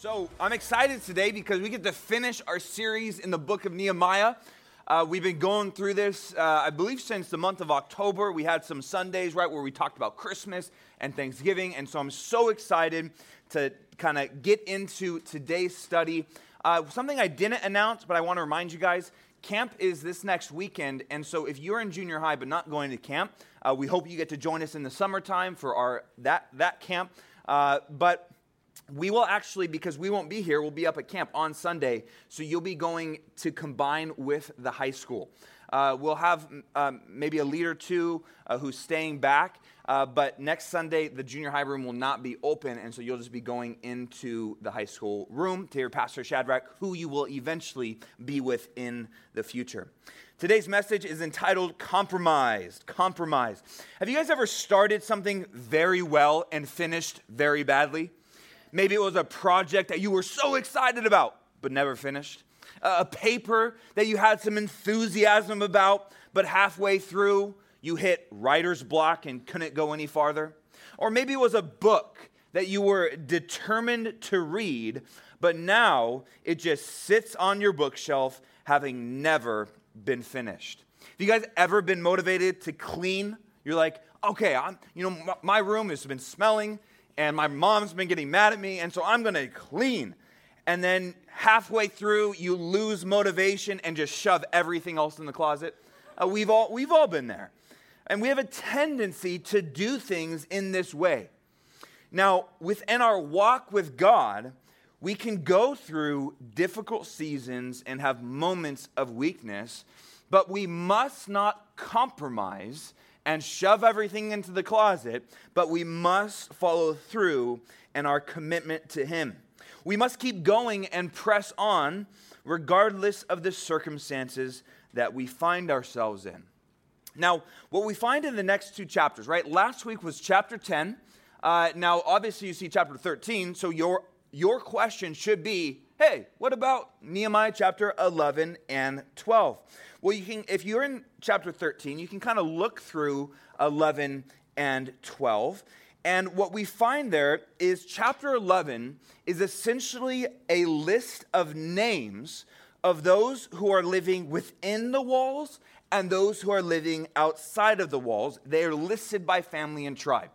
So I'm excited today because we get to finish our series in the book of Nehemiah. Uh, we've been going through this, uh, I believe, since the month of October. We had some Sundays, right, where we talked about Christmas and Thanksgiving. And so I'm so excited to kind of get into today's study. Uh, something I didn't announce, but I want to remind you guys camp is this next weekend. And so if you're in junior high but not going to camp, uh, we hope you get to join us in the summertime for our that, that camp. Uh, but we will actually, because we won't be here, we'll be up at camp on Sunday. So you'll be going to combine with the high school. Uh, we'll have um, maybe a leader or two uh, who's staying back. Uh, but next Sunday, the junior high room will not be open. And so you'll just be going into the high school room to hear Pastor Shadrach, who you will eventually be with in the future. Today's message is entitled Compromised. Compromise. Have you guys ever started something very well and finished very badly? Maybe it was a project that you were so excited about, but never finished. A paper that you had some enthusiasm about, but halfway through you hit writer's block and couldn't go any farther. Or maybe it was a book that you were determined to read, but now it just sits on your bookshelf having never been finished. Have you guys ever been motivated to clean? You're like, okay, I'm, you know, my room has been smelling and my mom's been getting mad at me, and so I'm gonna clean. And then halfway through, you lose motivation and just shove everything else in the closet. Uh, we've, all, we've all been there. And we have a tendency to do things in this way. Now, within our walk with God, we can go through difficult seasons and have moments of weakness, but we must not compromise and shove everything into the closet, but we must follow through in our commitment to Him. We must keep going and press on regardless of the circumstances that we find ourselves in. Now, what we find in the next two chapters, right? Last week was chapter 10. Uh, now, obviously, you see chapter 13, so your, your question should be hey, what about Nehemiah chapter 11 and 12? Well, you can, if you're in chapter 13, you can kind of look through 11 and 12. And what we find there is chapter 11 is essentially a list of names of those who are living within the walls and those who are living outside of the walls. They are listed by family and tribe.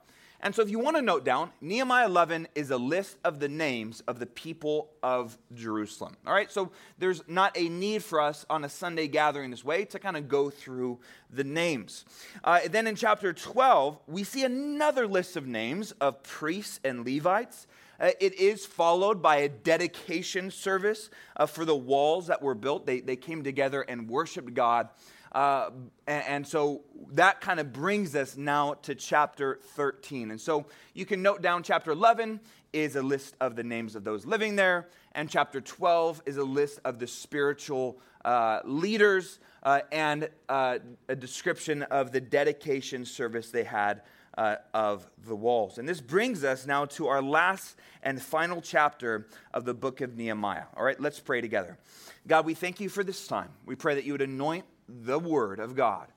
And so, if you want to note down, Nehemiah 11 is a list of the names of the people of Jerusalem. All right, so there's not a need for us on a Sunday gathering this way to kind of go through the names. Uh, then in chapter 12, we see another list of names of priests and Levites. Uh, it is followed by a dedication service uh, for the walls that were built. They, they came together and worshiped God uh, and, and, so that kind of brings us now to chapter 13. And so you can note down chapter 11 is a list of the names of those living there, and chapter 12 is a list of the spiritual uh, leaders uh, and uh, a description of the dedication service they had uh, of the walls. And this brings us now to our last and final chapter of the book of Nehemiah. All right, let's pray together. God, we thank you for this time. We pray that you would anoint the Word of God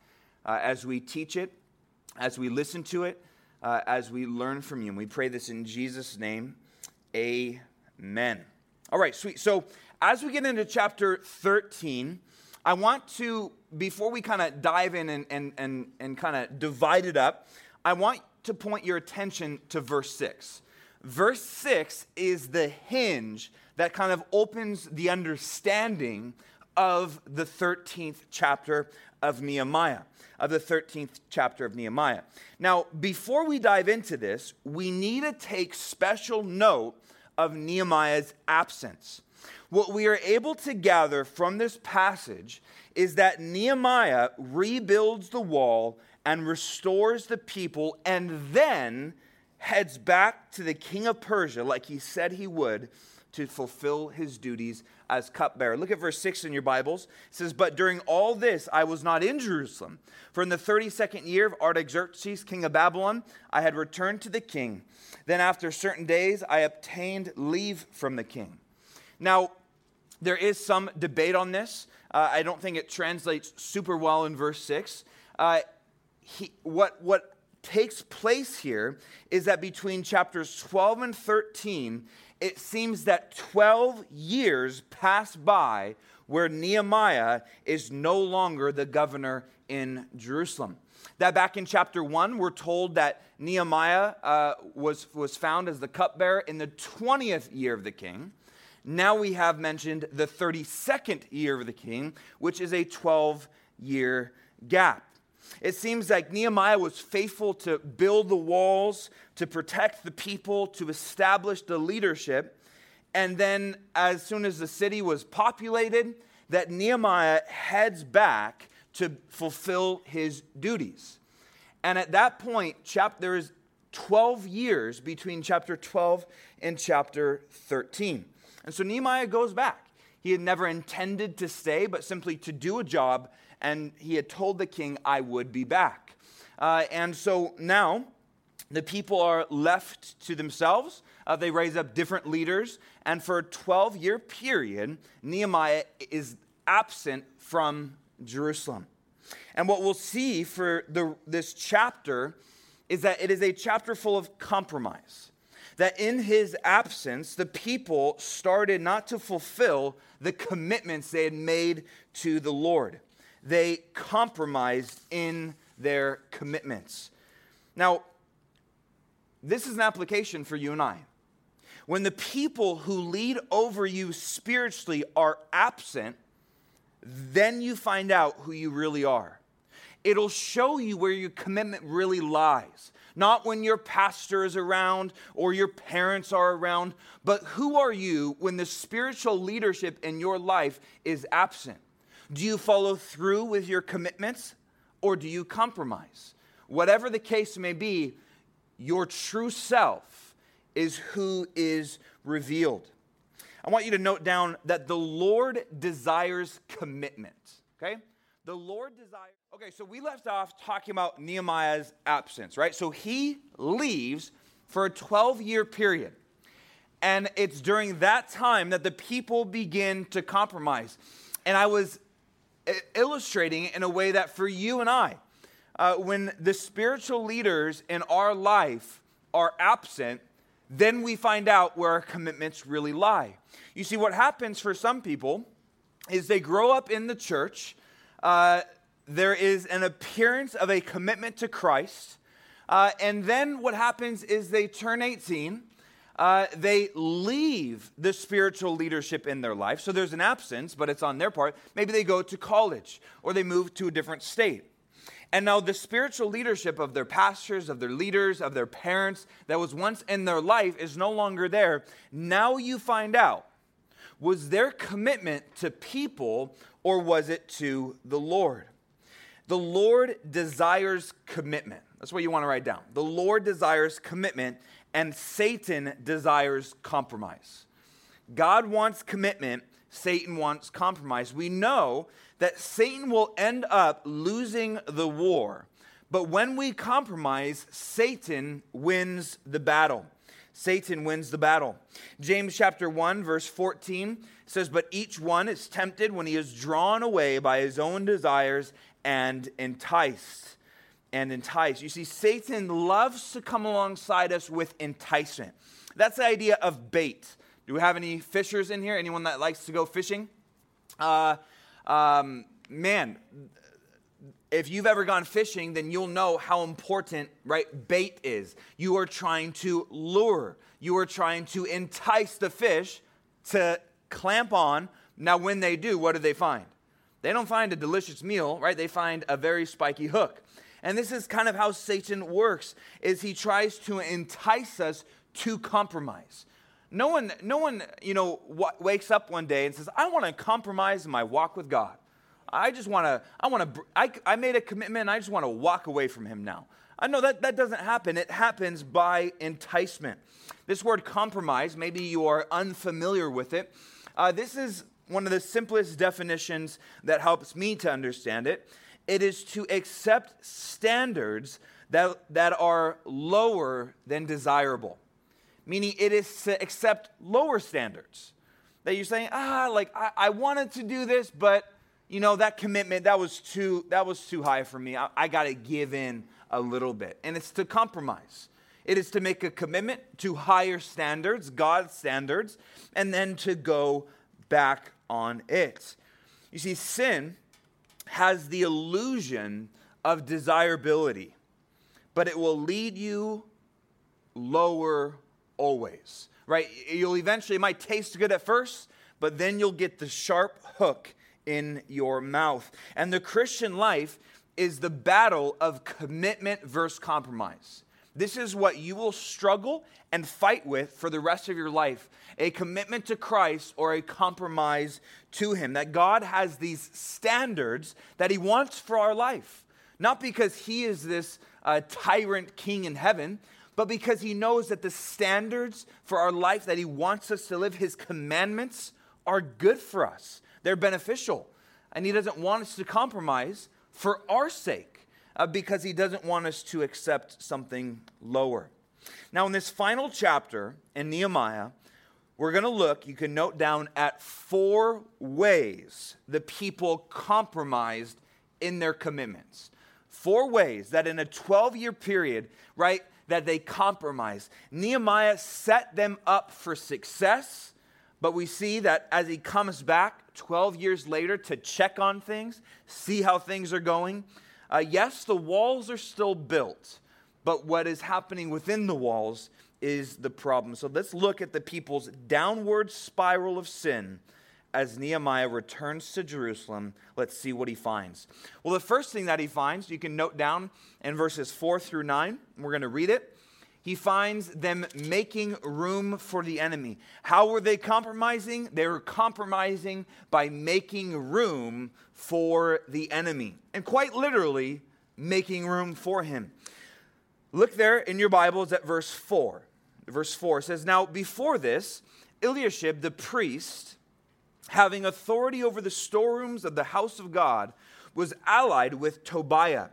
uh, as we teach it, as we listen to it, uh, as we learn from you. And we pray this in Jesus' name. Amen. All right, sweet. So as we get into chapter 13, I want to, before we kind of dive in and, and, and, and kind of divide it up, I want to point your attention to verse 6. Verse 6 is the hinge that kind of opens the understanding of the 13th chapter of Nehemiah, of the 13th chapter of Nehemiah. Now, before we dive into this, we need to take special note of Nehemiah's absence. What we are able to gather from this passage is that Nehemiah rebuilds the wall and restores the people and then heads back to the king of Persia, like he said he would, to fulfill his duties as cupbearer. Look at verse 6 in your Bibles. It says, But during all this I was not in Jerusalem. For in the 32nd year of Artaxerxes, king of Babylon, I had returned to the king. Then after certain days I obtained leave from the king. Now, there is some debate on this. Uh, I don't think it translates super well in verse 6. Uh, he, what, what takes place here is that between chapters 12 and 13, it seems that 12 years pass by where Nehemiah is no longer the governor in Jerusalem. That back in chapter 1, we're told that Nehemiah uh, was, was found as the cupbearer in the 20th year of the king. Now we have mentioned the 32nd year of the king, which is a 12 year gap. It seems like Nehemiah was faithful to build the walls, to protect the people, to establish the leadership. And then, as soon as the city was populated, that Nehemiah heads back to fulfill his duties. And at that point, there is 12 years between chapter 12 and chapter 13. And so Nehemiah goes back. He had never intended to stay, but simply to do a job, and he had told the king, I would be back. Uh, and so now the people are left to themselves. Uh, they raise up different leaders, and for a 12 year period, Nehemiah is absent from Jerusalem. And what we'll see for the, this chapter is that it is a chapter full of compromise. That in his absence, the people started not to fulfill the commitments they had made to the Lord. They compromised in their commitments. Now, this is an application for you and I. When the people who lead over you spiritually are absent, then you find out who you really are. It'll show you where your commitment really lies. Not when your pastor is around or your parents are around, but who are you when the spiritual leadership in your life is absent? Do you follow through with your commitments or do you compromise? Whatever the case may be, your true self is who is revealed. I want you to note down that the Lord desires commitment. Okay? The Lord desires. Okay, so we left off talking about Nehemiah's absence, right? So he leaves for a 12 year period. And it's during that time that the people begin to compromise. And I was illustrating it in a way that for you and I, uh, when the spiritual leaders in our life are absent, then we find out where our commitments really lie. You see, what happens for some people is they grow up in the church, uh, there is an appearance of a commitment to Christ, uh, and then what happens is they turn 18. Uh, they leave the spiritual leadership in their life. So there's an absence, but it's on their part. Maybe they go to college or they move to a different state. And now the spiritual leadership of their pastors, of their leaders, of their parents that was once in their life is no longer there. Now you find out was their commitment to people or was it to the Lord? The Lord desires commitment. That's what you want to write down. The Lord desires commitment and Satan desires compromise. God wants commitment, Satan wants compromise. We know that Satan will end up losing the war. But when we compromise, Satan wins the battle. Satan wins the battle. James chapter 1 verse 14 says but each one is tempted when he is drawn away by his own desires and enticed and entice. You see Satan loves to come alongside us with enticement. That's the idea of bait. Do we have any fishers in here? Anyone that likes to go fishing? Uh, um, man, if you've ever gone fishing, then you'll know how important, right, bait is. You are trying to lure, you are trying to entice the fish to clamp on. Now, when they do, what do they find? They don't find a delicious meal, right? They find a very spiky hook. And this is kind of how Satan works is he tries to entice us to compromise. No one, no one, you know, w- wakes up one day and says, "I want to compromise my walk with God. I just want to, I want to, I, I made a commitment. I just want to walk away from Him now." I know that that doesn't happen. It happens by enticement. This word compromise, maybe you are unfamiliar with it. Uh, this is one of the simplest definitions that helps me to understand it. It is to accept standards that, that are lower than desirable meaning it is to accept lower standards. That you're saying, ah, like I, I wanted to do this, but you know that commitment that was too that was too high for me. I, I got to give in a little bit, and it's to compromise. It is to make a commitment to higher standards, God's standards, and then to go back on it. You see, sin has the illusion of desirability, but it will lead you lower always, right? You'll eventually, it might taste good at first, but then you'll get the sharp hook in your mouth. And the Christian life is the battle of commitment versus compromise. This is what you will struggle and fight with for the rest of your life a commitment to Christ or a compromise to Him. That God has these standards that He wants for our life. Not because He is this uh, tyrant king in heaven, but because He knows that the standards for our life that He wants us to live, His commandments, are good for us. They're beneficial. And He doesn't want us to compromise for our sake uh, because He doesn't want us to accept something lower. Now, in this final chapter in Nehemiah, we're going to look, you can note down, at four ways the people compromised in their commitments. Four ways that in a 12 year period, right, that they compromised. Nehemiah set them up for success but we see that as he comes back 12 years later to check on things, see how things are going, uh, yes, the walls are still built, but what is happening within the walls is the problem. So let's look at the people's downward spiral of sin as Nehemiah returns to Jerusalem. Let's see what he finds. Well, the first thing that he finds, you can note down in verses 4 through 9. We're going to read it he finds them making room for the enemy. How were they compromising? They were compromising by making room for the enemy, and quite literally, making room for him. Look there in your Bibles at verse 4. Verse 4 says, Now before this, Eliashib the priest, having authority over the storerooms of the house of God, was allied with Tobiah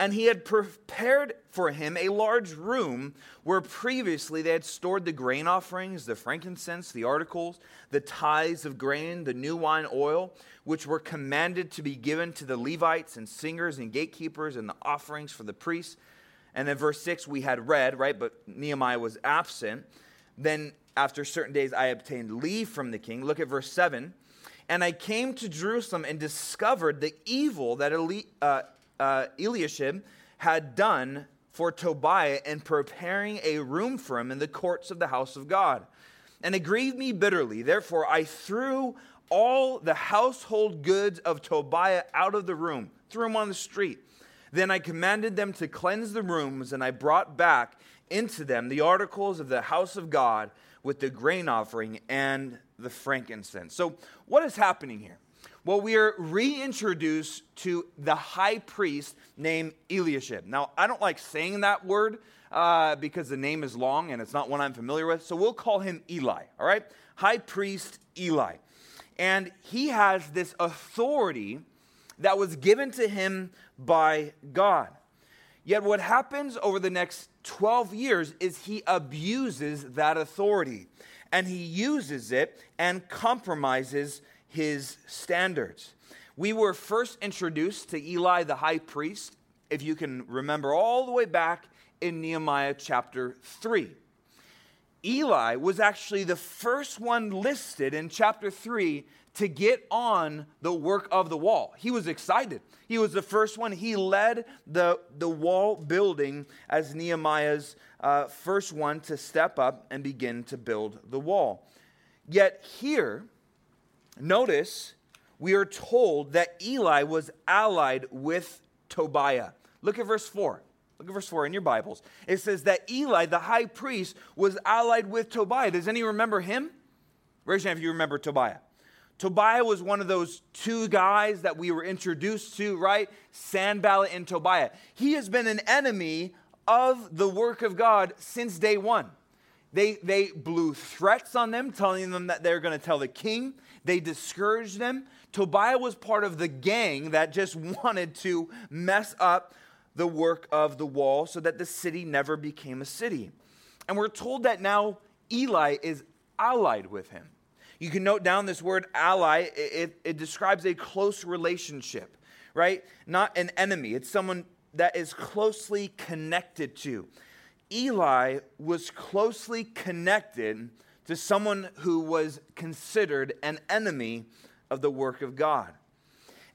and he had prepared for him a large room where previously they had stored the grain offerings, the frankincense, the articles, the tithes of grain, the new wine oil, which were commanded to be given to the Levites and singers and gatekeepers, and the offerings for the priests. And then verse 6 we had read, right? But Nehemiah was absent. Then after certain days I obtained leave from the king. Look at verse 7. And I came to Jerusalem and discovered the evil that Eli, uh, uh, Eliashib had done for Tobiah in preparing a room for him in the courts of the house of God. And it grieved me bitterly. Therefore, I threw all the household goods of Tobiah out of the room, threw them on the street. Then I commanded them to cleanse the rooms, and I brought back into them the articles of the house of God with the grain offering and the frankincense. So, what is happening here? Well, we are reintroduced to the high priest named Eliashib. Now, I don't like saying that word uh, because the name is long and it's not one I'm familiar with, so we'll call him Eli, all right? High priest Eli. And he has this authority that was given to him by God. Yet, what happens over the next 12 years is he abuses that authority and he uses it and compromises his standards. We were first introduced to Eli the high priest, if you can remember, all the way back in Nehemiah chapter 3. Eli was actually the first one listed in chapter 3 to get on the work of the wall. He was excited. He was the first one. He led the, the wall building as Nehemiah's uh, first one to step up and begin to build the wall. Yet here, Notice we are told that Eli was allied with Tobiah. Look at verse 4. Look at verse 4 in your Bibles. It says that Eli, the high priest, was allied with Tobiah. Does anyone remember him? Raise your hand if you remember Tobiah. Tobiah was one of those two guys that we were introduced to, right? Sanballat and Tobiah. He has been an enemy of the work of God since day one. They, they blew threats on them, telling them that they're going to tell the king. They discouraged them. Tobiah was part of the gang that just wanted to mess up the work of the wall so that the city never became a city. And we're told that now Eli is allied with him. You can note down this word ally, it, it, describes a close relationship, right? Not an enemy, it's someone that is closely connected to. Eli was closely connected to someone who was considered an enemy of the work of God.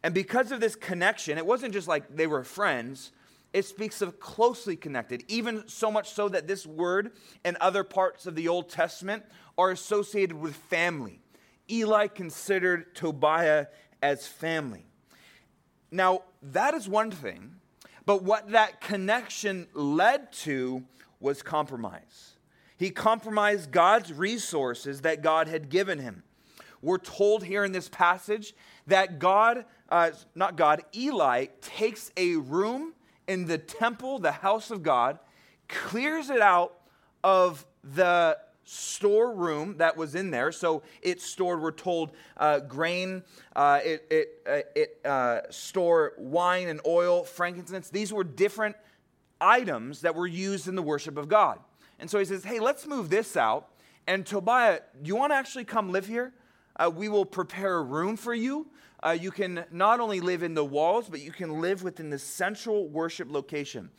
And because of this connection, it wasn't just like they were friends, it speaks of closely connected, even so much so that this word and other parts of the Old Testament are associated with family. Eli considered Tobiah as family. Now, that is one thing, but what that connection led to was compromise. He compromised God's resources that God had given him. We're told here in this passage that God, uh, not God, Eli takes a room in the temple, the house of God, clears it out of the storeroom that was in there. So it stored, we're told, uh, grain, uh, it, it, uh, it uh, stored wine and oil, frankincense. These were different items that were used in the worship of God. And so he says, hey, let's move this out. And Tobiah, do you want to actually come live here? Uh, we will prepare a room for you. Uh, you can not only live in the walls, but you can live within the central worship location.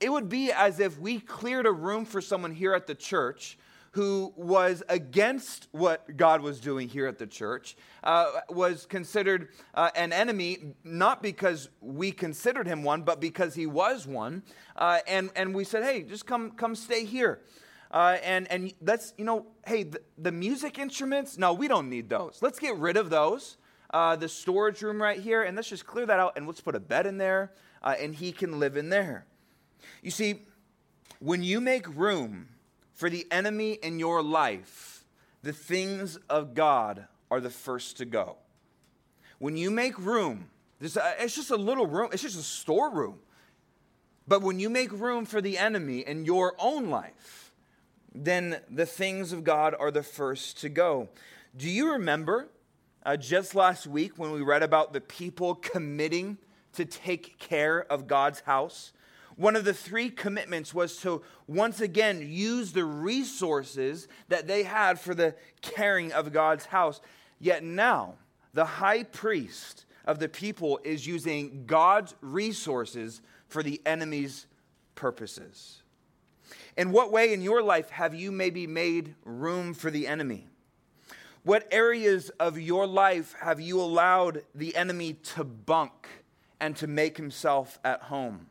It would be as if we cleared a room for someone here at the church who was against what God was doing here at the church, uh, was considered uh, an enemy, not because we considered him one, but because he was one. Uh, and, and we said, hey, just come, come stay here. Uh, and, and let's, you know, hey, the, the, music instruments, no, we don't need those. Let's get rid of those. Uh, the storage room right here, and let's just clear that out and let's put a bed in there, uh, and he can live in there. You see, when you make room for the enemy in your life, the things of God are the first to go. When you make room, it's just a little room, it's just a storeroom. But when you make room for the enemy in your own life, then the things of God are the first to go. Do you remember uh, just last week when we read about the people committing to take care of God's house? One of the three commitments was to once again use the resources that they had for the caring of God's house. Yet now, the high priest of the people is using God's resources for the enemy's purposes. In what way in your life have you maybe made room for the enemy? What areas of your life have you allowed the enemy to bunk and to make himself at home?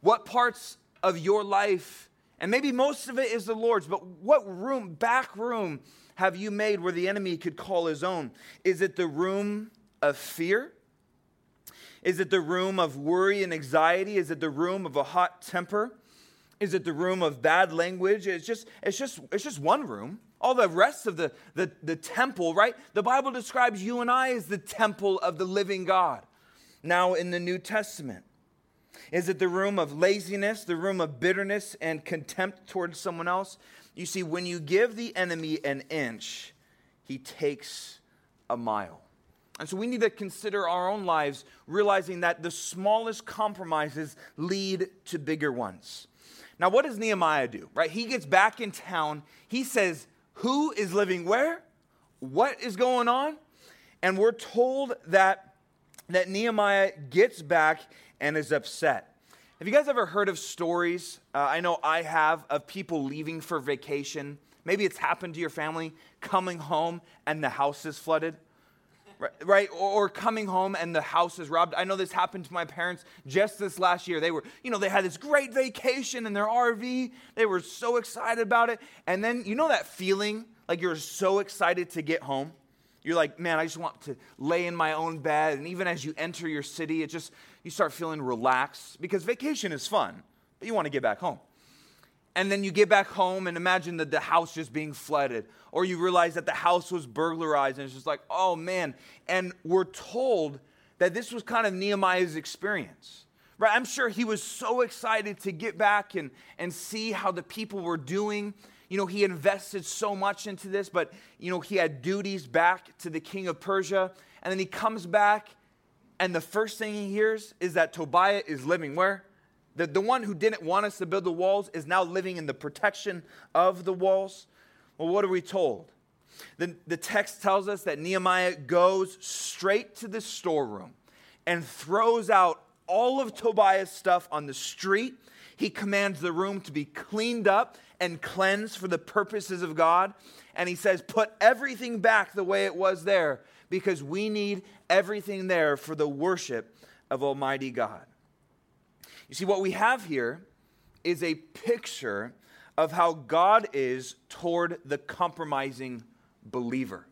What parts of your life, and maybe most of it is the Lord's, but what room, back room, have you made where the enemy could call his own? Is it the room of fear? Is it the room of worry and anxiety? Is it the room of a hot temper? Is it the room of bad language? It's just, it's just, it's just one room. All the rest of the, the, the temple, right? The Bible describes you and I as the temple of the living God. Now in the New Testament. Is it the room of laziness, the room of bitterness and contempt towards someone else? You see, when you give the enemy an inch, he takes a mile. And so we need to consider our own lives, realizing that the smallest compromises lead to bigger ones. Now, what does Nehemiah do? Right? He gets back in town. He says, Who is living where? What is going on? And we're told that, that Nehemiah gets back and is upset. Have you guys ever heard of stories? Uh, I know I have of people leaving for vacation. Maybe it's happened to your family, coming home and the house is flooded. Right, Or, coming home and the house is robbed. I know this happened to my parents just this last year. They were, you know, they had this great vacation in their RV. They were so excited about it. And then, you know, that feeling like you're so excited to get home? You're like, man, I just want to lay in my own bed. And even as you enter your city, it just, you start feeling relaxed because vacation is fun, but you want to get back home. And then you get back home and imagine that the house just being flooded, or you realize that the house was burglarized, and it's just like, oh man. And we're told that this was kind of Nehemiah's experience. Right? I'm sure he was so excited to get back and, and see how the people were doing you know, he invested so much into this, but, you know, he had duties back to the king of Persia. And then he comes back, and the first thing he hears is that Tobiah is living where? The, the one who didn't want us to build the walls is now living in the protection of the walls. Well, what are we told? The, the text tells us that Nehemiah goes straight to the storeroom and throws out all of Tobiah's stuff on the street He commands the room to be cleaned up and cleansed for the purposes of God. And he says, Put everything back the way it was there because we need everything there for the worship of Almighty God. You see, what we have here is a picture of how God is toward the compromising believer.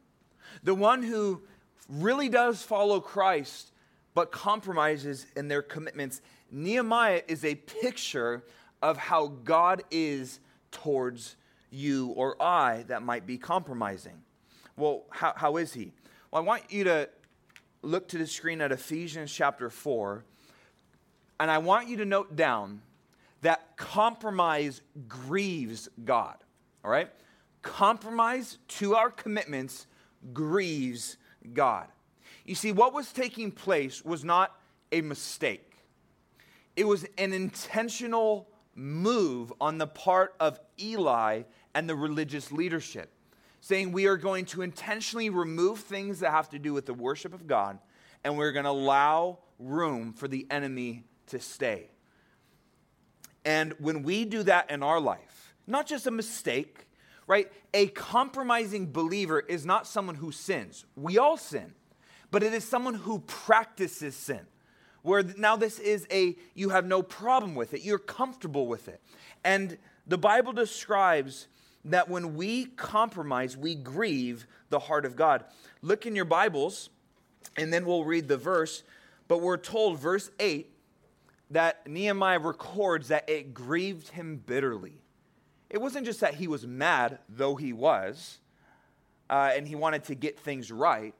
The one who really does follow Christ but compromises in their commitments. Nehemiah is a picture of how God is towards you or I that might be compromising. Well, how, how is he? Well, I want you to look to the screen at Ephesians chapter 4, and I want you to note down that compromise grieves God. All right? Compromise to our commitments grieves God. You see, what was taking place was not a mistake, it was an intentional move on the part of Eli and the religious leadership, saying we are going to intentionally remove things that have to do with the worship of God, and we're going to allow room for the enemy to stay. And when we do that in our life, not just a mistake, right? A compromising believer is not someone who sins. We all sin, but it is someone who practices sin. Where now this is a, you have no problem with it, you're comfortable with it. And the Bible describes that when we compromise, we grieve the heart of God. Look in your Bibles, and then we'll read the verse. But we're told, verse 8, that Nehemiah records that it grieved him bitterly. It wasn't just that he was mad, though he was, uh, and he wanted to get things right,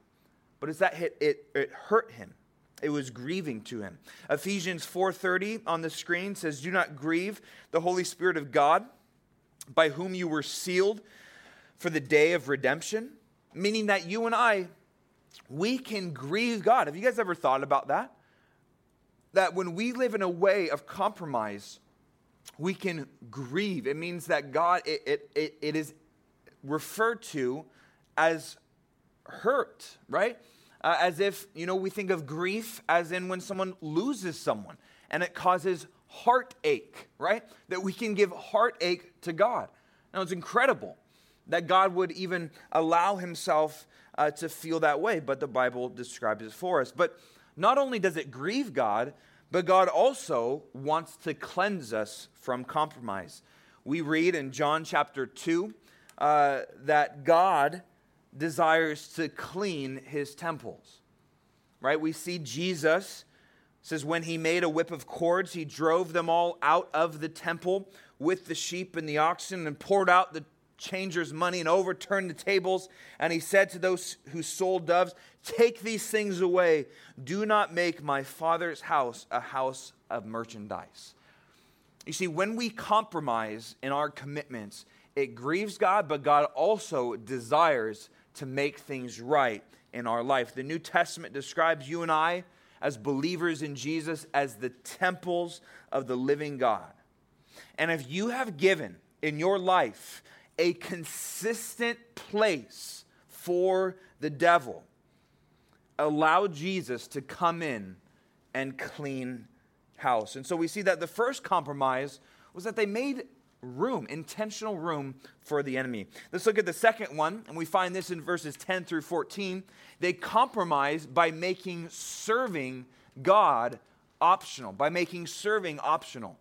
but it's that it, it, it hurt him. It was grieving to him. Ephesians 4:30 on the screen says, "Do not grieve the Holy Spirit of God, by whom you were sealed for the day of redemption." Meaning that you and I, we can grieve God. Have you guys ever thought about that? That when we live in a way of compromise, we can grieve. It means that God, it, it, it, it is referred to as hurt, right? Uh, as if, you know, we think of grief as in when someone loses someone and it causes heartache, right? That we can give heartache to God. Now, it's incredible that God would even allow himself uh, to feel that way, but the Bible describes it for us. But not only does it grieve God, but God also wants to cleanse us from compromise. We read in John chapter 2 uh, that God desires to clean his temples. Right? We see Jesus says when he made a whip of cords he drove them all out of the temple with the sheep and the oxen and poured out the changers' money and overturned the tables. And he said to those who sold doves, Take these things away. Do not make my father's house a house of merchandise. You see, when we compromise in our commitments, it grieves God, but God also desires to make things right in our life. The New Testament describes you and I as believers in Jesus as the temples of the living God. And if you have given in your life a consistent place for the devil. Allow Jesus to come in and clean house. And so we see that the first compromise was that they made room, intentional room for the enemy. Let's look at the second one, and we find this in verses 10 through 14. They compromise by making serving God optional, by making serving optional.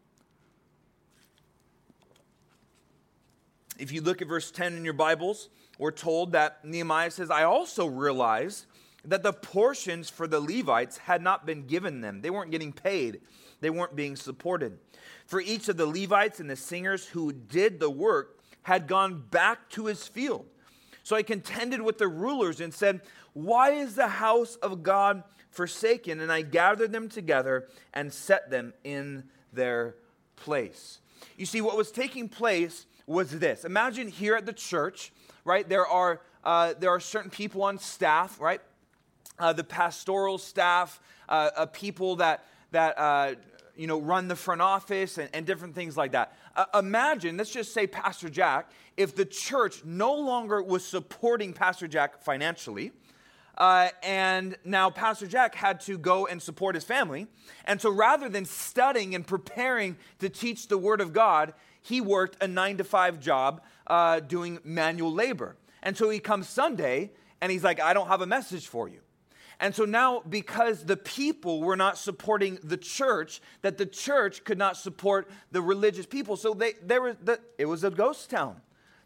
If you look at verse 10 in your Bibles, we're told that Nehemiah says, I also realized that the portions for the Levites had not been given them. They weren't getting paid, they weren't being supported. For each of the Levites and the singers who did the work had gone back to his field. So I contended with the rulers and said, Why is the house of God forsaken? And I gathered them together and set them in their place. You see, what was taking place was this. Imagine here at the church, right? There are uh, there are certain people on staff, right? Uh, the pastoral staff, uh, uh people that that uh, you know run the front office and, and different things like that. Uh, imagine, let's just say, Pastor Jack, if the church no longer was supporting Pastor Jack financially. Uh, and now Pastor Jack had to go and support his family. And so rather than studying and preparing to teach the Word of God, he worked a nine to five job uh, doing manual labor. And so he comes Sunday and he's like, I don't have a message for you. And so now, because the people were not supporting the church, that the church could not support the religious people, so they, there was the, it was a ghost town.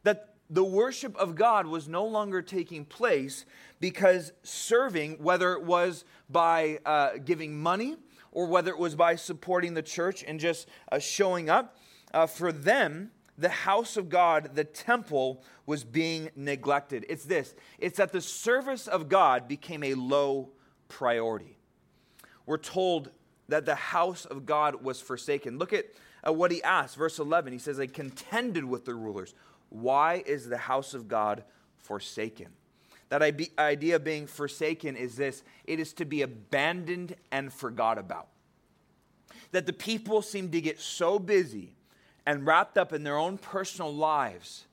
That the worship of God was no longer taking place because serving, whether it was by uh, giving money or whether it was by supporting the church and just uh, showing up, uh, for them, the house of God, the temple, was being neglected. It's this it's that the service of God became a low priority. We're told that the house of God was forsaken. Look at uh, what he asked, verse 11. He says, They contended with the rulers. Why is the house of God forsaken? That idea of being forsaken is this it is to be abandoned and forgot about. That the people seem to get so busy and wrapped up in their own personal lives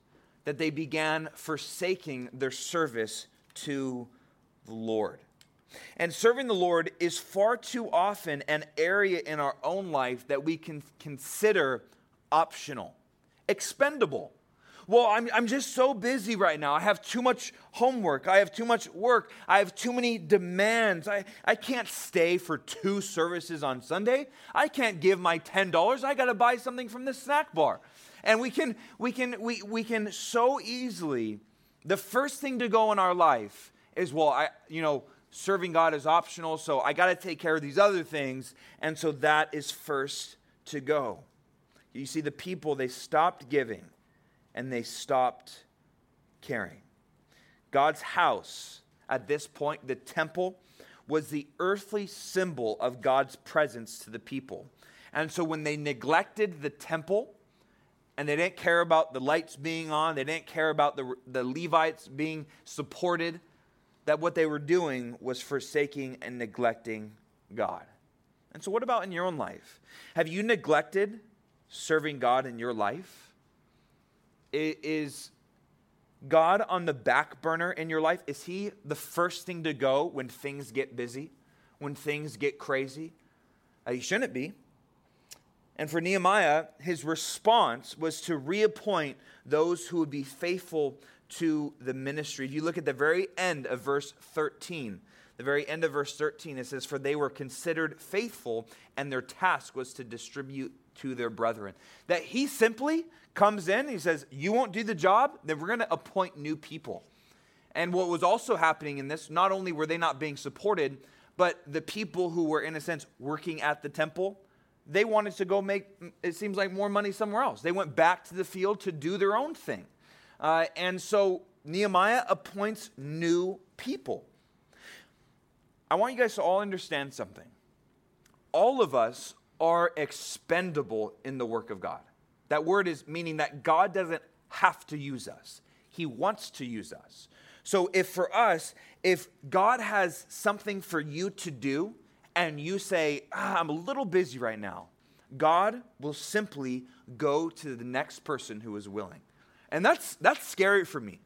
that they began forsaking their service to the Lord. And serving the Lord is far too often an area in our own life that we can consider optional, expendable. Well, I'm, I'm just so busy right now. I have too much homework. I have too much work. I have too many demands. I, I can't stay for two services on Sunday. I can't give my $10. I got to buy something from the snack bar. And we can, we, can, we, we can so easily, the first thing to go in our life is, well, I, you know, serving God is optional, so I got to take care of these other things. And so that is first to go. You see, the people, they stopped giving and they stopped caring. God's house, at this point, the temple, was the earthly symbol of God's presence to the people. And so when they neglected the temple, and they didn't care about the lights being on, they didn't care about the, the Levites being supported, that what they were doing was forsaking and neglecting God. And so, what about in your own life? Have you neglected serving God in your life? Is God on the back burner in your life? Is He the first thing to go when things get busy, when things get crazy? Uh, he shouldn't be. And for Nehemiah, his response was to reappoint those who would be faithful to the ministry. If you look at the very end of verse 13, the very end of verse 13, it says, For they were considered faithful, and their task was to distribute to their brethren. That he simply comes in, he says, You won't do the job, then we're going to appoint new people. And what was also happening in this, not only were they not being supported, but the people who were, in a sense, working at the temple, they wanted to go make, it seems like, more money somewhere else. They went back to the field to do their own thing. Uh, and so Nehemiah appoints new people. I want you guys to all understand something. All of us are expendable in the work of God. That word is meaning that God doesn't have to use us, He wants to use us. So, if for us, if God has something for you to do and you say, ah, I'm a little busy right now, God will simply go to the next person who is willing. And that's, that's scary for me.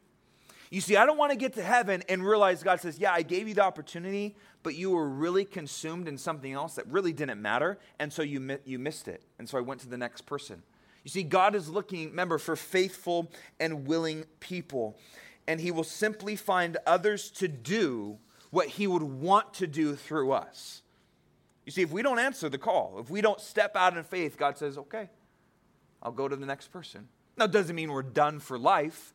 You see, I don't want to get to heaven and realize God says, Yeah, I gave you the opportunity, but you were really consumed in something else that really didn't matter. And so you, mi- you missed it. And so I went to the next person. You see, God is looking, remember, for faithful and willing people. And He will simply find others to do what He would want to do through us. You see, if we don't answer the call, if we don't step out in faith, God says, Okay, I'll go to the next person. Now, it doesn't mean we're done for life,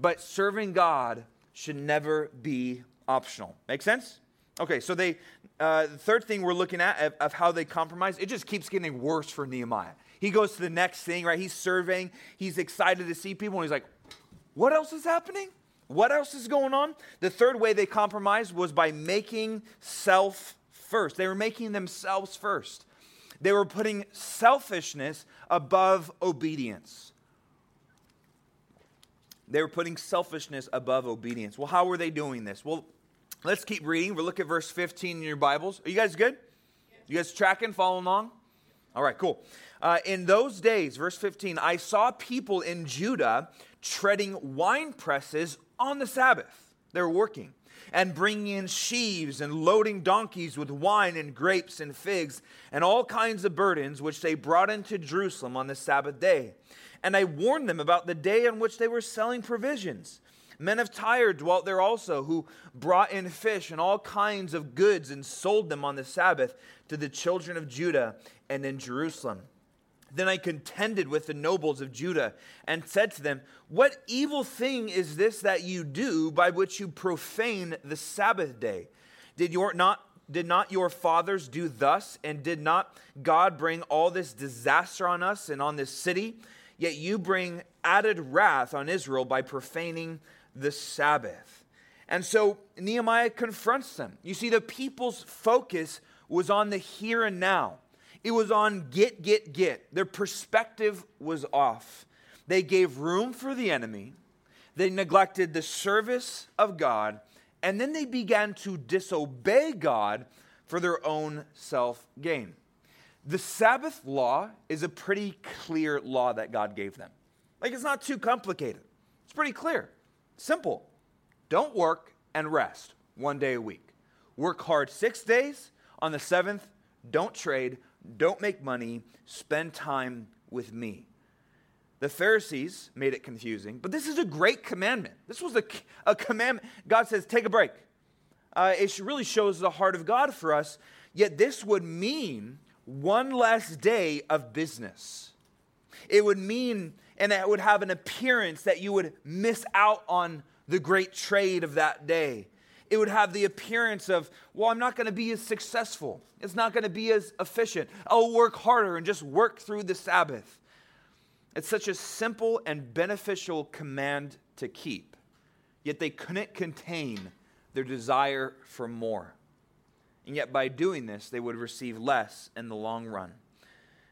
but serving God should never be optional. Make sense? Okay, so they, uh, the third thing we're looking at of, of, how they compromise, it just keeps getting worse for Nehemiah. He goes to the next thing, right? He's surveying, he's excited to see people, and he's like, what else is happening? What else is going on? The third way they compromised was by making self first. They were making themselves first. They were putting selfishness above obedience. They were putting selfishness above obedience. Well, how were they doing this? Well, Let's keep reading. We'll look at verse 15 in your Bibles. Are you guys good? You guys tracking, following along? All right, cool. Uh, in those days, verse 15, I saw people in Judah treading wine presses on the Sabbath. They were working. and bringing in sheaves and loading donkeys with wine and grapes and figs and all kinds of burdens which they brought into Jerusalem on the Sabbath day. And I warned them about the day on which they were selling provisions. Men of Tyre dwelt there also, who brought in fish and all kinds of goods and sold them on the Sabbath to the children of Judah and in Jerusalem. Then I contended with the nobles of Judah and said to them, What evil thing is this that you do by which you profane the Sabbath day? Did, your, not, did not your fathers do thus? And did not God bring all this disaster on us and on this city? Yet you bring added wrath on Israel by profaning the Sabbath. And so Nehemiah confronts them. You see, the people's focus was on the here and now. It was on get, get, get. Their perspective was off. They gave room for the enemy, they neglected the service of God, and then they began to disobey God for their own self gain. The Sabbath law is a pretty clear law that God gave them. Like, it's not too complicated, it's pretty clear. Simple. Don't work and rest one day a week. Work hard six days. On the seventh, don't trade, don't make money, spend time with me. The Pharisees made it confusing, but this is a great commandment. This was a, a commandment. God says, take a break. Uh, it really shows the heart of God for us, yet this would mean one less day of business. It would mean, and it would have an appearance that you would miss out on the great trade of that day it would have the appearance of, well, I'm not going to be as successful. It's not going to be as efficient. I'll work harder and just work through the Sabbath. It's such a simple and beneficial command to keep, yet they couldn't contain their desire for more. And yet, by doing this, they would receive less in the long run.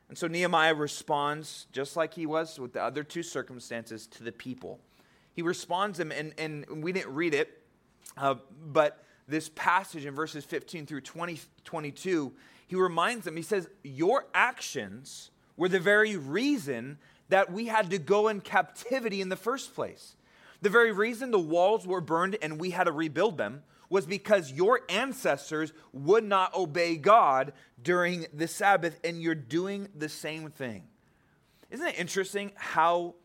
And so Nehemiah responds, just like he was with the other two circumstances, to the people. He responds them, and, and we didn't read it, uh, but this passage in verses 15 through 20, 22, he reminds them, he says, Your actions were the very reason that we had to go in captivity in the first place. The very reason the walls were burned and we had to rebuild them was because your ancestors would not obey God during the Sabbath, and you're doing the same thing. Isn't it interesting how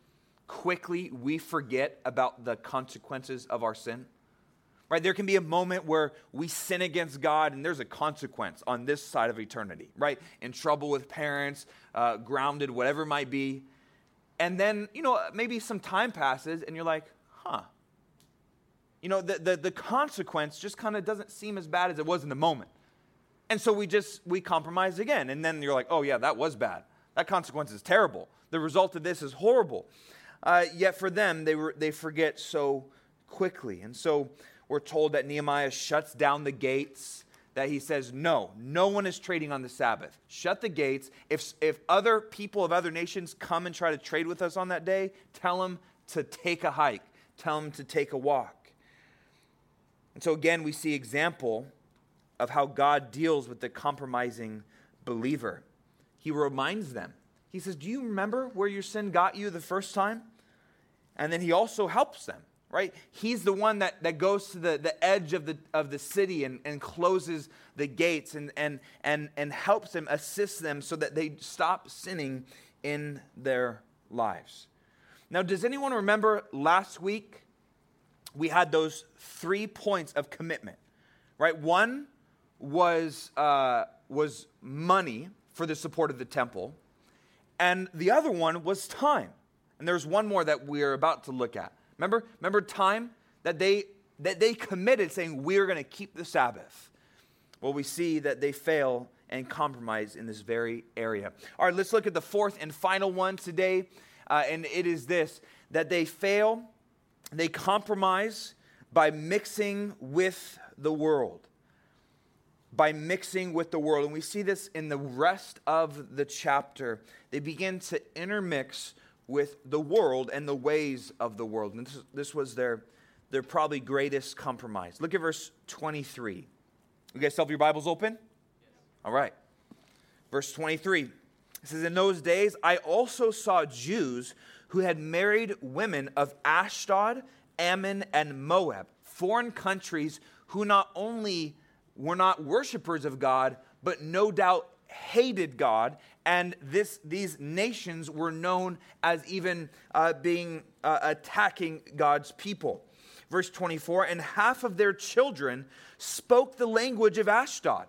quickly we forget about the consequences of our sin? right? There can be a moment where we sin against God and there's a consequence on this side of eternity, right? In trouble with parents, uh, grounded, whatever it might be. And then, you know, maybe some time passes and you're like, huh. You know, the, the, the consequence just kind of doesn't seem as bad as it was in the moment. And so we just, we compromise again. And then you're like, oh, yeah, that was bad. That consequence is terrible. The result of this is horrible. Uh, yet for them, they, were, they forget so quickly. And so we're told that Nehemiah shuts down the gates, that he says, No, no one is trading on the Sabbath. Shut the gates. If, if other people of other nations come and try to trade with us on that day, tell them to take a hike, tell them to take a walk. And so again, we see example of how God deals with the compromising believer. He reminds them. He says, Do you remember where your sin got you the first time? And then he also helps them right? He's the one that, that goes to the, the edge of the, of the city and, and closes the gates and, and, and, and helps them, assists them so that they stop sinning in their lives. Now, does anyone remember last week we had those three points of commitment, right? One was, uh, was money for the support of the temple, and the other one was time. And there's one more that we're about to look at. Remember, remember time that they that they committed saying we're going to keep the Sabbath. Well, we see that they fail and compromise in this very area. All right, let's look at the fourth and final one today, uh, and it is this: that they fail, they compromise by mixing with the world. By mixing with the world. And we see this in the rest of the chapter. They begin to intermix with the world and the ways of the world. And this, this was their, their probably greatest compromise. Look at verse 23. You guys still have your Bibles open? Yes. All right. Verse 23. It says, In those days I also saw Jews who had married women of Ashdod, Ammon, and Moab, foreign countries who not only were not worshipers of God, but no doubt hated God, and this, these nations were known as even uh, being uh, attacking God's people. Verse 24, and half of their children spoke the language of Ashdod.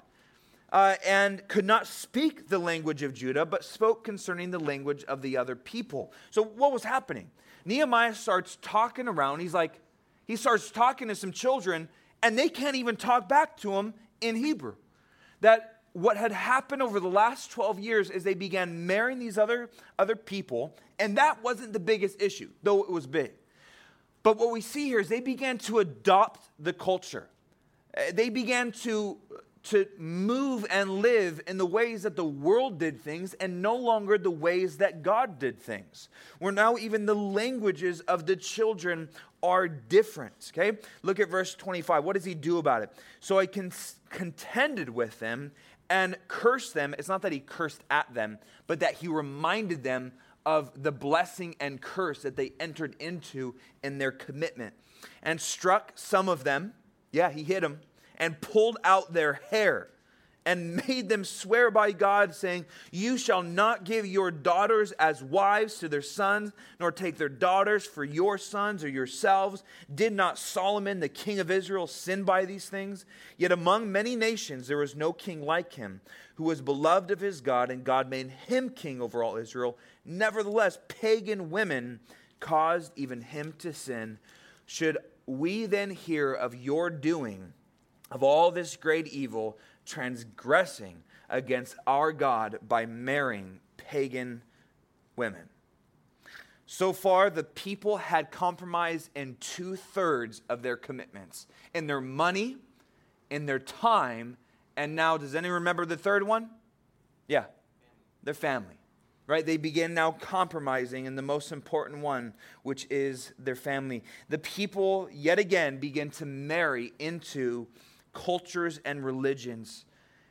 Uh, and could not speak the language of Judah, but spoke concerning the language of the other people. So, what was happening? Nehemiah starts talking around. He's like, he starts talking to some children, and they can't even talk back to him in Hebrew. That what had happened over the last 12 years is they began marrying these other, other people, and that wasn't the biggest issue, though it was big. But what we see here is they began to adopt the culture. Uh, they began to, to move and live in the ways that the world did things and no longer the ways that God did things. Where now even the languages of the children are different. Okay? Look at verse 25. What does he do about it? So I con- contended with them and cursed them. It's not that he cursed at them, but that he reminded them of the blessing and curse that they entered into in their commitment. And struck some of them, yeah, he hit them, and pulled out their hair and made them swear by God, saying, You shall not give your daughters as wives to their sons, nor take their daughters for your sons or yourselves. Did not Solomon, the king of Israel, sin by these things? Yet among many nations there was no king like him, who was beloved of his God, and God made him king over all Israel. Nevertheless, pagan women caused even him to sin. Should we then hear of your doing, of all this great evil, transgressing against our God by marrying pagan women. So far, the people had compromised in two thirds of their commitments in their money, in their time, and now, does anyone remember the third one? Yeah, their family. Right? They begin now compromising in the most important one, which is their family. The people, yet again, begin to marry into cultures and religions.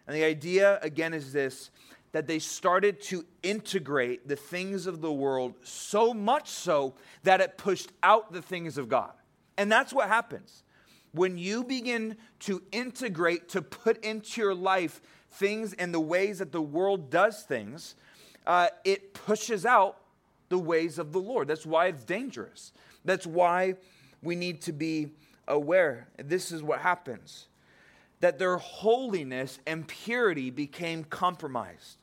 And the idea, again, is this that they started to integrate the things of the world so much so that it pushed out the things of God. And that's what happens. When you begin to integrate, to put into your life things and the ways that the world does things, uh, it pushes out the ways of the Lord. That's why it's dangerous. That's why we need to be aware. This is what happens that their holiness and purity became compromised.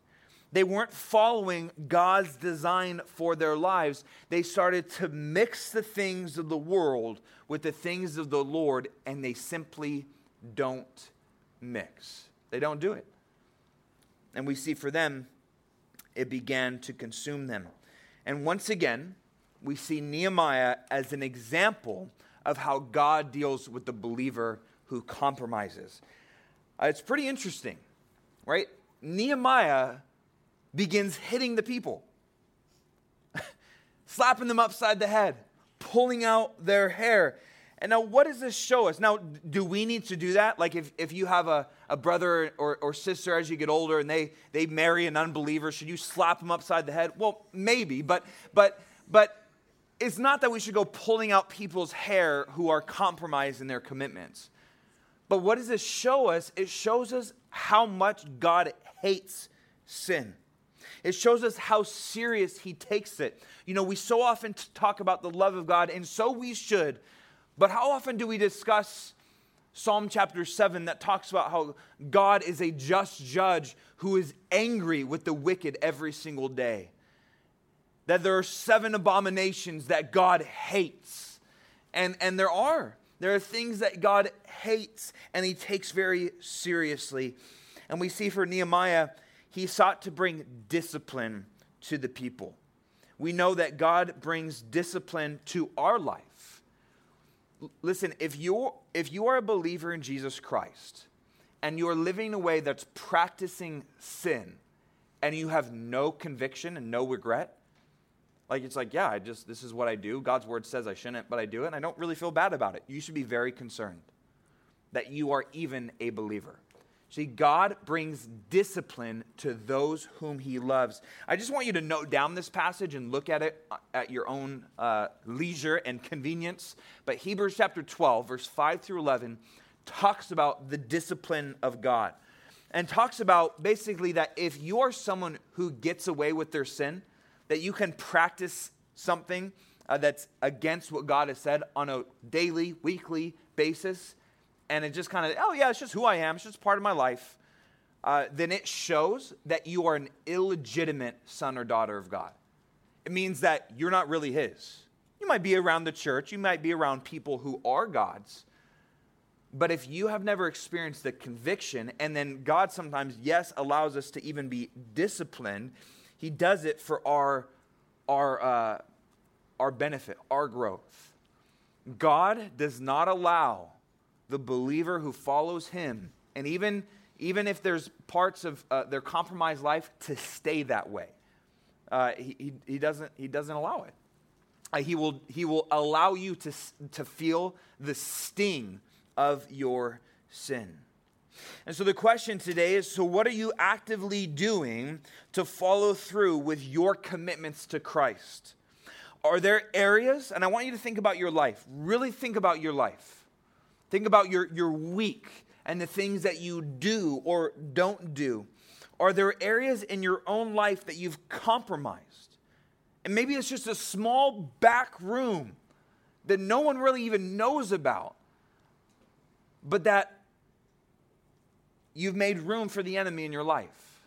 They weren't following God's design for their lives. They started to mix the things of the world with the things of the Lord, and they simply don't mix. They don't do it. And we see for them, it began to consume them. And once again, we see Nehemiah as an example of how God deals with the believer who compromises. Uh, it's pretty interesting, right? Nehemiah begins hitting the people, slapping them upside the head, pulling out their hair. And now, what does this show us? Now, do we need to do that? Like, if, if you have a, a brother or, or sister as you get older and they, they marry an unbeliever, should you slap them upside the head? Well, maybe, but, but, but it's not that we should go pulling out people's hair who are compromised in their commitments. But what does this show us? It shows us how much God hates sin. It shows us how serious he takes it. You know, we so often talk about the love of God, and so we should, but how often do we discuss Psalm chapter 7 that talks about how God is a just judge who is angry with the wicked every single day? That there are seven abominations that God hates. And, and there are. There are things that God hates and he takes very seriously. And we see for Nehemiah, he sought to bring discipline to the people. We know that God brings discipline to our life. Listen, if you're, if you are a believer in Jesus Christ and you're living a way that's practicing sin and you have no conviction and no regret, like it's like, yeah, I just this is what I do. God's word says I shouldn't, but I do it, and I don't really feel bad about it. You should be very concerned that you are even a believer. See, God brings discipline to those whom he loves. I just want you to note down this passage and look at it uh, at your own uh, leisure and convenience. But Hebrews chapter 12, verse 5 through 11, talks about the discipline of God and talks about basically that if you're someone who gets away with their sin, that you can practice something uh, that's against what God has said on a daily, weekly basis and it just kind of, oh yeah, it's just who I am, it's just part of my life, uh, then it shows that you are an illegitimate son or daughter of God. It means that you're not really His. You might be around the church, you might be around people who are God's, but if you have never experienced the conviction, and then God sometimes, yes, allows us to even be disciplined, He does it for our, our, uh, our benefit, our growth. God does not allow the believer who follows him, and even, even if there's parts of uh, their compromised life, to stay that way. Uh, he, he, doesn't, he doesn't allow it. Uh, he, will, he will allow you to, to feel the sting of your sin. And so the question today is so, what are you actively doing to follow through with your commitments to Christ? Are there areas, and I want you to think about your life, really think about your life. Think about your, your week and the things that you do or don't do. Are there areas in your own life that you've compromised? And maybe it's just a small back room that no one really even knows about, but that you've made room for the enemy in your life.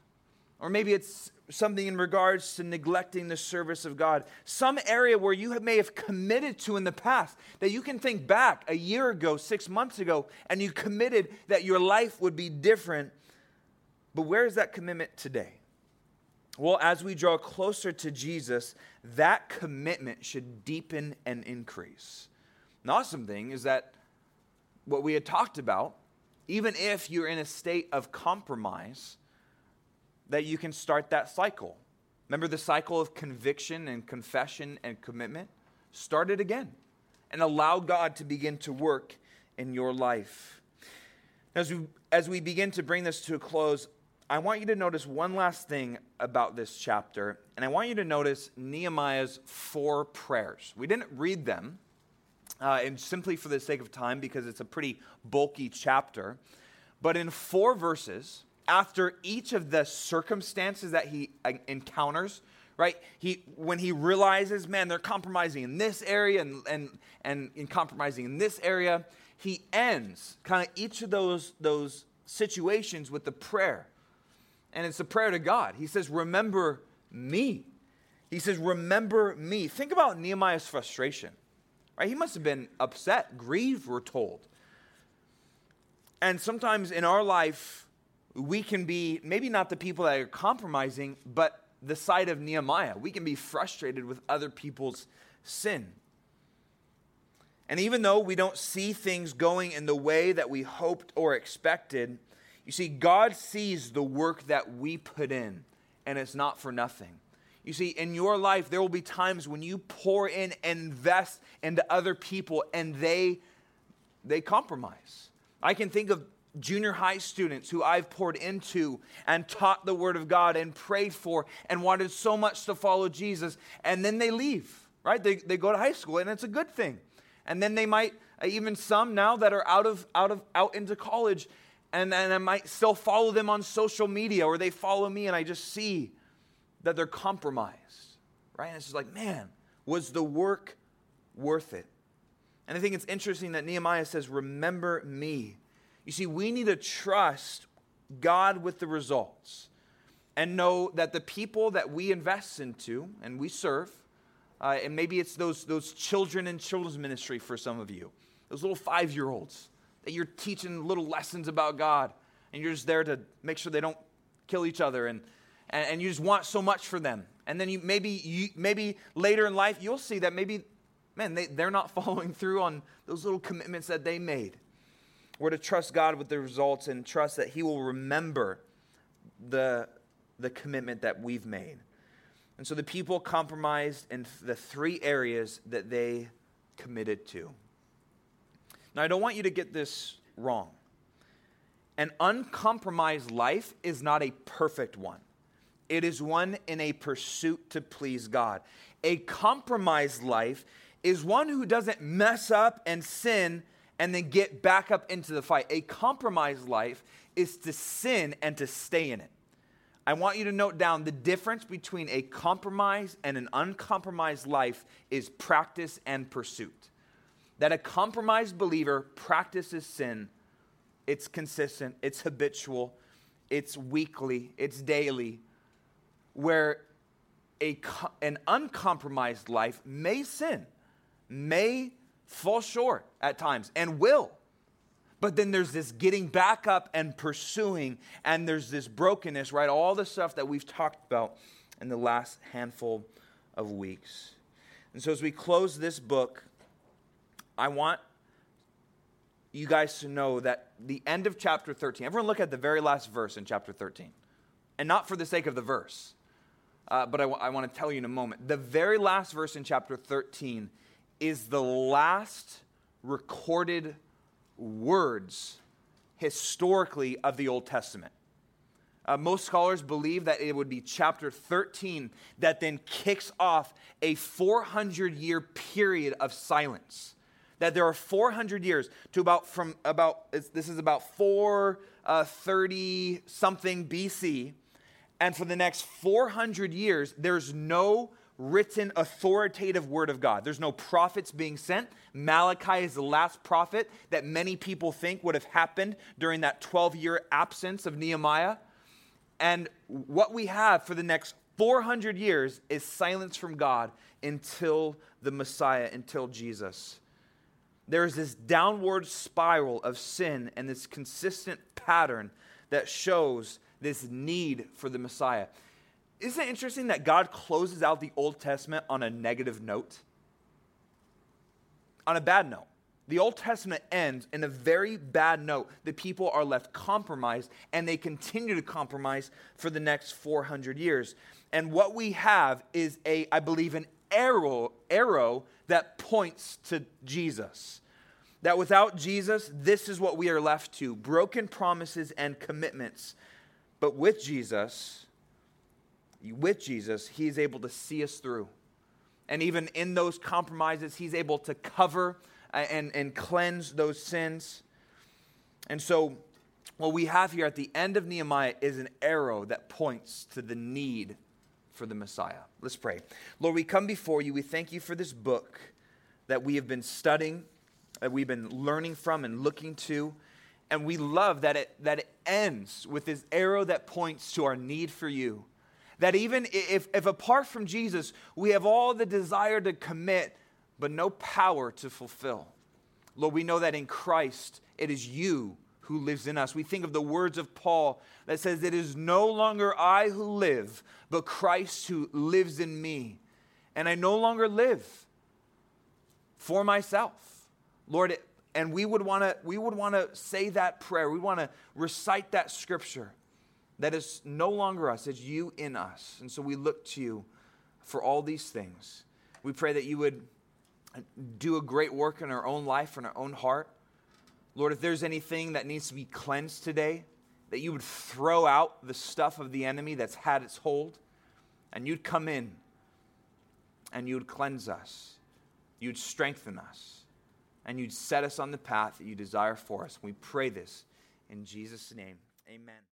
Or maybe it's something in regards to neglecting the service of God, some area where you may have committed to in the past that you can think back a year ago, six months ago, and you committed that your life would be different. But where is that commitment today? Well, as we draw closer to Jesus, that commitment should deepen and increase. An awesome thing is that what we had talked about, even if you're in a state of compromise, that you can start that cycle. Remember the cycle of conviction and confession and commitment? Start it again and allow God to begin to work in your life. As we, as we begin to bring this to a close, I want you to notice one last thing about this chapter, and I want you to notice Nehemiah's four prayers. We didn't read them, uh, and simply for the sake of time, because it's a pretty bulky chapter. But in four verses, after each of the circumstances that he uh, encounters, right? He, when he realizes, man, they're compromising in this area and, and, and in compromising in this area, he ends kind of each of those, those situations with the prayer. And it's a prayer to God. He says, Remember me. He says, Remember me. Think about Nehemiah's frustration, right? He must have been upset, grieved, we're told. And sometimes in our life, we can be maybe not the people that are compromising, but the side of Nehemiah. We can be frustrated with other people's sin. And even though we don't see things going in the way that we hoped or expected, you see, God sees the work that we put in, and it's not for nothing. You see, in your life, there will be times when you pour in and invest into other people and they, they compromise. I can think of junior high students who I've poured into and taught the Word of God and prayed for and wanted so much to follow Jesus. And then they leave, right? They, they go to high school, and it's a good thing. And then they might, uh, even some now that are out of, out of, out into college, and, and I might still follow them on social media or they follow me, and I just see that they're compromised, right? And it's just like, man, was the work worth it? And I think it's interesting that Nehemiah says, Remember me you see, we need to trust God with the results and know that the people that we invest into and we serve, uh, and maybe it's those, those children in children's ministry for some of you, those little five year olds that you're teaching little lessons about God, and you're just there to make sure they don't kill each other, and, and, and you just want so much for them. And then you, maybe, you, maybe later in life, you'll see that maybe, man, they, they're not following through on those little commitments that they made. We're to trust God with the results and trust that He will remember the, the commitment that we've made. And so the people compromised in the three areas that they committed to. Now, I don't want you to get this wrong. An uncompromised life is not a perfect one. It is one in a pursuit to please God. A compromised life is one who doesn't mess up and sin and then get back up into the fight. A compromised life is to sin and to stay in it. I want you to note down the difference between a compromise and an uncompromised life is practice and pursuit. That a compromised believer practices sin, it's consistent, it's habitual, it's weekly, it's daily, where a, an uncompromised life may sin, may fall short at times, and will. But then there's this getting back up and pursuing, and there's this brokenness, right? All the stuff that we've talked about in the last handful of weeks. And so as we close this book, I want you guys to know that the end of chapter 13, everyone look at the very last verse in chapter 13. And not for the sake of the verse, uh, but I, w- I want to tell you in a moment. The very last verse in chapter 13 is the last recorded words historically of the Old Testament. Uh, most scholars believe that it would be chapter 13 that then kicks off a 400 year period of silence. That there are 400 years to about from about this is about 430 uh, something BC, and for the next 400 years, there's no written authoritative word of God. There's no prophets being sent. Malachi is the last prophet that many people think would have happened during that 12 year absence of Nehemiah. And what we have for the next 400 years is silence from God until the Messiah, until Jesus. There's this downward spiral of sin and this consistent pattern that shows this need for the Messiah. Isn't it interesting that God closes out the Old Testament on a negative note? On a bad note. The Old Testament ends in a very bad note. The people are left compromised, and they continue to compromise for the next 400 years. And what we have is a, I believe, an arrow, arrow that points to Jesus. That without Jesus, this is what we are left to broken promises and commitments. But with Jesus, with Jesus, He's able to see us through. And even in those compromises, He's able to cover and, and cleanse those sins. And so, what we have here at the end of Nehemiah is an arrow that points to the need for the Messiah. Let's pray. Lord, we come before you. We thank you for this book that we have been studying, that we've been learning from and looking to. And we love that it, that it ends with this arrow that points to our need for you. That even if, if apart from Jesus, we have all the desire to commit, but no power to fulfill. Lord, we know that in Christ, it is you who lives in us. We think of the words of Paul that says, It is no longer I who live, but Christ who lives in me. And I no longer live for myself. Lord, and we would want to we would want to say that prayer. We want to recite that scripture that is no longer us, it's you in us. And so we look to you for all these things. We pray that you would do a great work in our own life, in our own heart. Lord, if there's anything that needs to be cleansed today, that you would throw out the stuff of the enemy that's had its hold, and you'd come in and you would cleanse us, you'd strengthen us, and you'd set us on the path that you desire for us. We pray this in Jesus' name. Amen.